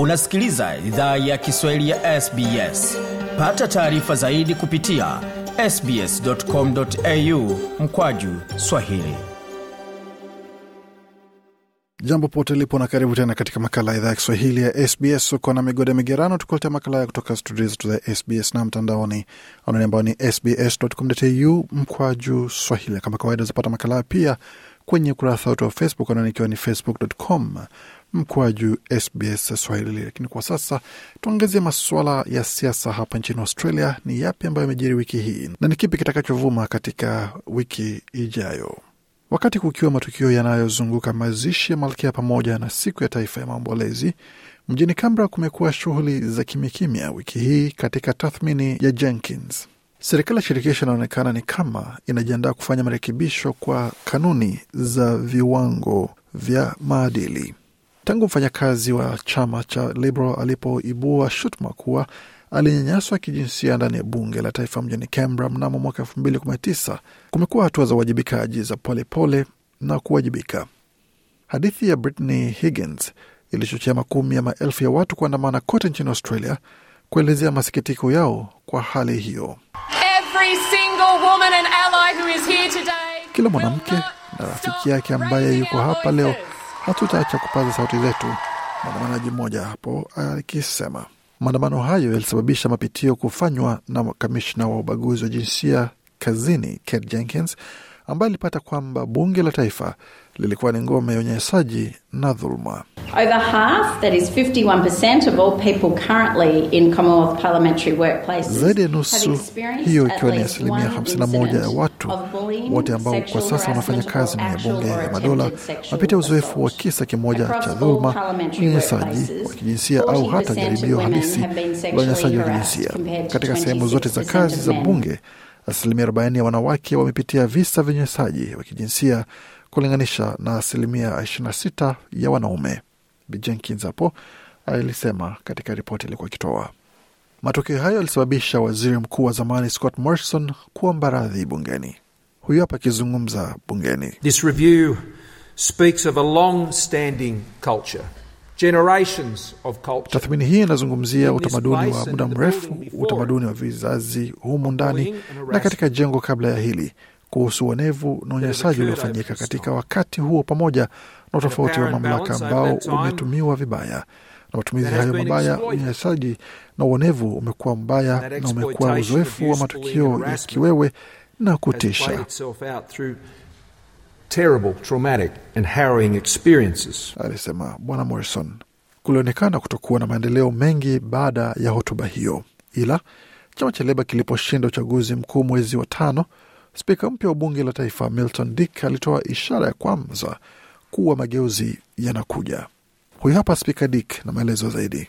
Unasikiliza idhaa ya Kiswahili ya SBS. Pata taarifa zaidi kupitia sbs.com.au mkwaju swahili. Jambo pote lipo na karibu tena katika makala ya idhaa ya Kiswahili ya SBS. Uko na migode migerano, tukuletea makala ya kutoka studio zetu za SBS na mtandaoni anani ambao ni sbs.com.au mkwaju swahili. Kama kawaida, zapata makala pia kwenye ukurasa wetu wa Facebook anani ikiwa ni facebook.com mkwaju SBS Swahili. Lakini kwa sasa tuangazie masuala ya siasa hapa nchini Australia. Ni yapi ambayo yamejiri wiki hii na ni kipi kitakachovuma katika wiki ijayo? Wakati kukiwa matukio yanayozunguka mazishi ya malkia pamoja na siku ya taifa ya maombolezi mjini Canberra, kumekuwa shughuli za kimya kimya wiki hii katika tathmini ya Jenkins. Serikali ya shirikisho inaonekana ni kama inajiandaa kufanya marekebisho kwa kanuni za viwango vya maadili tangu mfanyakazi wa chama cha Liberal alipoibua shutuma kuwa alinyanyaswa kijinsia ndani ya bunge la taifa mjini Canberra mnamo mwaka elfu mbili kumi na tisa. Kumekuwa hatua za uwajibikaji za polepole pole na kuwajibika. Hadithi ya Brittany Higgins ilichochea makumi ya maelfu ya watu kuandamana kote nchini Australia kuelezea masikitiko yao kwa hali hiyo. Kila mwanamke na rafiki yake ambaye yuko hapa leo hatutaacha kupaza sauti zetu, mwandamanaji mmoja hapo akisema. Maandamano hayo yalisababisha mapitio kufanywa na kamishna wa ubaguzi wa jinsia kazini Kate Jenkins, ambaye alipata kwamba bunge la taifa lilikuwa ni ngome ya unyanyasaji na dhuluma. Zaidi ya nusu hiyo ikiwa ni asilimia 51 ya watu wote ambao kwa sasa wanafanya kazi ndani ya bunge ya madola wamepitia uzoefu wa kisa kimoja cha dhuluma, unyanyasaji wa kijinsia au hata jaribio halisi la unyanyasaji wa kijinsia. Katika sehemu zote za kazi za bunge, asilimia 40 ya wanawake wamepitia visa vya unyanyasaji wa kijinsia kulinganisha na asilimia 26 ya wanaume. Jenkins hapo alisema katika ripoti ilikuwa ikitoa. Matokeo hayo yalisababisha waziri mkuu wa zamani Scott Morrison kuomba radhi bungeni. Huyu hapa akizungumza bungeni. This review speaks of a long standing culture. Generations of culture. Tathmini hii inazungumzia utamaduni wa muda mrefu, utamaduni wa vizazi humu ndani na katika jengo kabla ya hili kuhusu uonevu na unyanyasaji uliofanyika katika wakati huo, pamoja na utofauti wa mamlaka ambao umetumiwa vibaya. Na matumizi hayo mabaya. Unyanyasaji na uonevu umekuwa mbaya na umekuwa uzoefu wa matukio ya kiwewe na kutisha, alisema Bwana Morrison. Kulionekana kutokuwa na maendeleo mengi baada ya hotuba hiyo, ila chama cha Leba kiliposhinda uchaguzi mkuu mwezi wa tano Spika mpya wa bunge la taifa Milton Dick alitoa ishara ya kwanza kuwa mageuzi yanakuja. Huyu hapa Spika Dick na maelezo zaidi.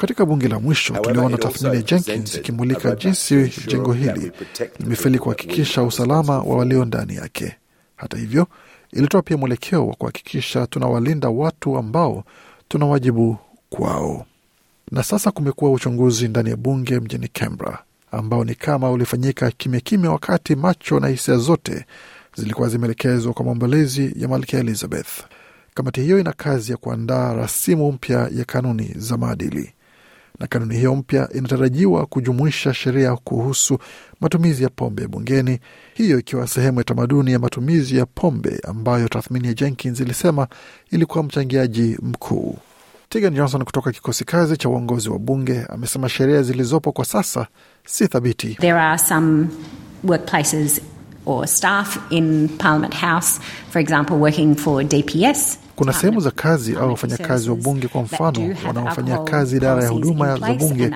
Katika bunge la mwisho tuliona tathmini ya Jenkins ikimulika jinsi jengo hili limefeli kuhakikisha usalama wa walio ndani yake. Hata hivyo, ilitoa pia mwelekeo wa kuhakikisha tunawalinda watu ambao tuna wajibu kwao na sasa kumekuwa uchunguzi ndani ya bunge mjini Canberra ambao ni kama ulifanyika kimya kimya, wakati macho na hisia zote zilikuwa zimeelekezwa kwa maombolezi ya malkia Elizabeth. Kamati hiyo ina kazi ya kuandaa rasimu mpya ya kanuni za maadili, na kanuni hiyo mpya inatarajiwa kujumuisha sheria kuhusu matumizi ya pombe bungeni, hiyo ikiwa sehemu ya tamaduni ya matumizi ya pombe ambayo tathmini ya Jenkins ilisema ilikuwa mchangiaji mkuu. Tegan Johnson kutoka kikosi kazi cha uongozi wa bunge amesema sheria zilizopo kwa sasa si thabiti. There are some workplaces or staff in Parliament House, for example, working for DPS. Kuna sehemu za kazi au wafanyakazi wa bunge, kwa mfano, wanaofanya kazi idara ya huduma za bunge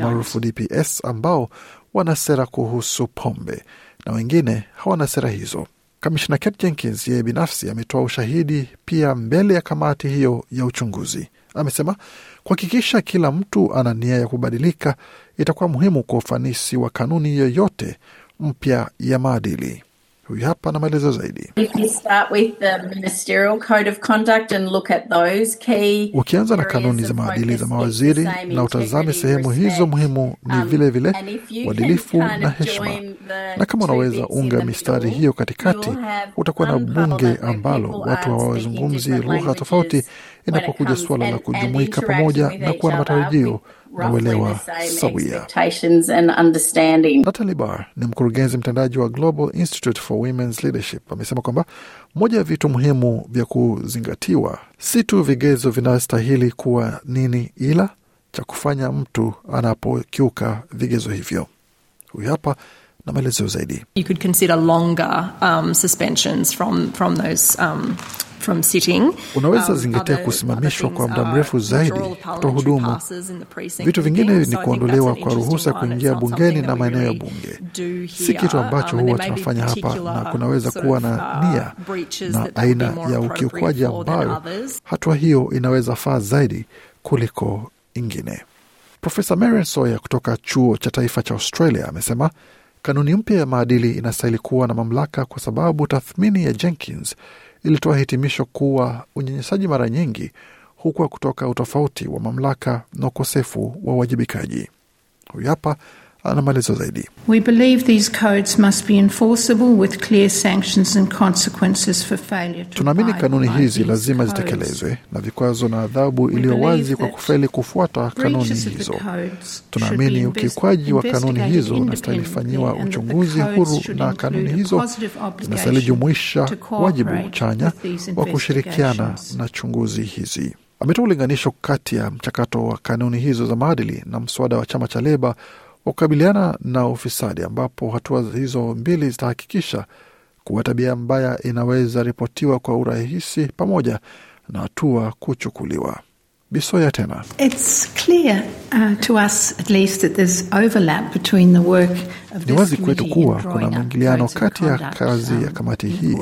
maarufu DPS, ambao wana sera kuhusu pombe na wengine hawana sera hizo. Kamishna Kate Jenkins yeye binafsi ametoa ushahidi pia mbele ya kamati hiyo ya uchunguzi. Amesema kuhakikisha kila mtu ana nia ya kubadilika itakuwa muhimu kwa ufanisi wa kanuni yoyote mpya ya maadili. Huyu hapa na maelezo zaidi. Ukianza na kanuni za maadili za mawaziri na utazame sehemu hizo muhimu ni um, vile vile uadilifu na heshima. Na kama unaweza unga mistari hiyo katikati, utakuwa na bunge ambalo watu hawazungumzi lugha tofauti inapokuja suala la kujumuika pamoja na kuwa na matarajio uelewa the same sawia. expectations and understanding. Natalie Barr ni mkurugenzi mtendaji wa Global Institute for Women's Leadership. Amesema kwamba moja ya vitu muhimu vya kuzingatiwa si tu vigezo vinastahili kuwa nini, ila cha kufanya mtu anapokiuka vigezo hivyo. Huyu hapa na maelezo zaidi. You could consider longer um, suspensions from from those um, from sitting. Unaweza Um, zingatia kusimamishwa kwa muda mrefu zaidi the precinct Vitu vingine ni kuondolewa kwa ruhusa kuingia bungeni na maeneo ya bunge. Si kitu ambacho Um, huwa may be tunafanya hapa, na kunaweza kuwa na uh, nia na aina ya ukiukwaji ambayo hatua hiyo inaweza faa zaidi kuliko ingine. Profesa Marian Sawyer kutoka chuo cha taifa cha Australia amesema kanuni mpya ya maadili inastahili kuwa na mamlaka kwa sababu tathmini ya Jenkins ilitoa hitimisho kuwa unyanyasaji mara nyingi hukuwa kutoka utofauti wa mamlaka na ukosefu wa uwajibikaji. Huyu hapa ana maelezo zaidi. We believe these codes must be enforceable with clear sanctions and consequences for failure to Tunaamini kanuni hizi lazima zitekelezwe na vikwazo na adhabu iliyo wazi kwa kufeli kufuata kanuni hizo. Tunaamini ukiukwaji wa kanuni hizo unastahili fanyiwa uchunguzi huru na kanuni hizo zinastahili jumuisha wajibu chanya wa kushirikiana na chunguzi hizi. Ametoa ulinganisho kati ya mchakato wa kanuni hizo za maadili na mswada wa chama cha Leba kukabiliana na ufisadi, ambapo hatua hizo mbili zitahakikisha kuwa tabia mbaya inaweza ripotiwa kwa urahisi pamoja na hatua kuchukuliwa. Bisoya tena It's clear uh, to us at least that there's overlap between the work of Ni wazi kwetu kuwa kuna mwingiliano kati ya kazi ya um, kamati hii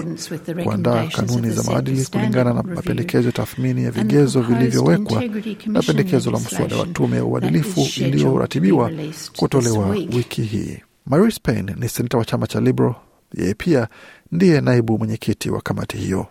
kuandaa kanuni za maadili kulingana na mapendekezo ya tathmini ya vigezo vilivyowekwa na pendekezo la mswada wa tume ya uadilifu iliyoratibiwa kutolewa wiki hii. Maurice Payne ni seneta wa chama cha Liberal, yeye pia ndiye naibu mwenyekiti wa kamati hiyo.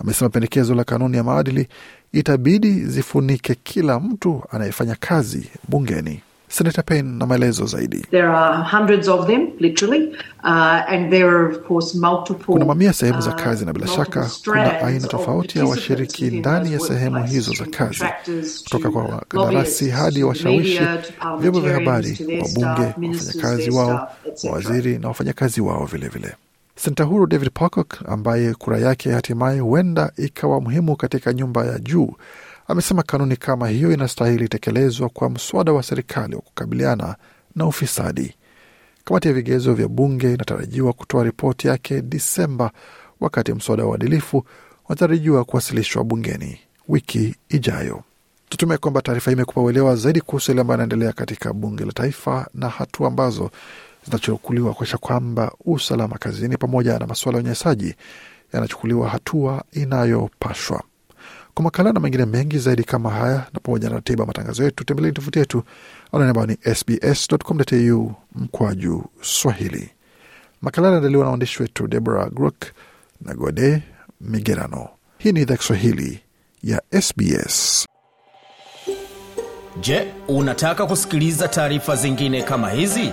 Amesema pendekezo la kanuni ya maadili itabidi zifunike kila mtu anayefanya kazi bungeni. Senata Payne na maelezo zaidi. There are hundreds of them, literally, uh, and there are, of course, multiple. Kuna mamia sehemu za uh, kazi na bila shaka kuna aina tofauti ya washiriki ndani ya sehemu hizo za kazi, kutoka kwa wakandarasi hadi washawishi, vyombo vya habari, wabunge, wafanyakazi wao, wawaziri mawaziri na wafanyakazi wao vilevile. Senta huru David Pocock, ambaye kura yake hatimaye huenda ikawa muhimu katika nyumba ya juu, amesema kanuni kama hiyo inastahili tekelezwa kwa mswada wa serikali wa kukabiliana na ufisadi. Kamati ya vigezo vya bunge inatarajiwa kutoa ripoti yake Disemba, wakati mswada wa uadilifu unatarajiwa kuwasilishwa bungeni wiki ijayo. Tutume kwamba taarifa hii imekupa uelewa zaidi kuhusu yale ambayo yanaendelea katika bunge la taifa na hatua ambazo zinachukuliwa kuakisha kwamba usalama kazini pamoja na masuala ya unyanyasaji yanachukuliwa hatua inayopashwa. Kwa makala na mengine mengi zaidi kama haya na pamoja na ratiba matangazo yetu, tembeleni tovuti yetu anwani ambayo ni sbs.com.au mkwaju Swahili. Makala yanaandaliwa na waandishi wetu Deborah Grook na Gode Migerano. Hii ni idhaa Kiswahili ya SBS. Je, unataka kusikiliza taarifa zingine kama hizi?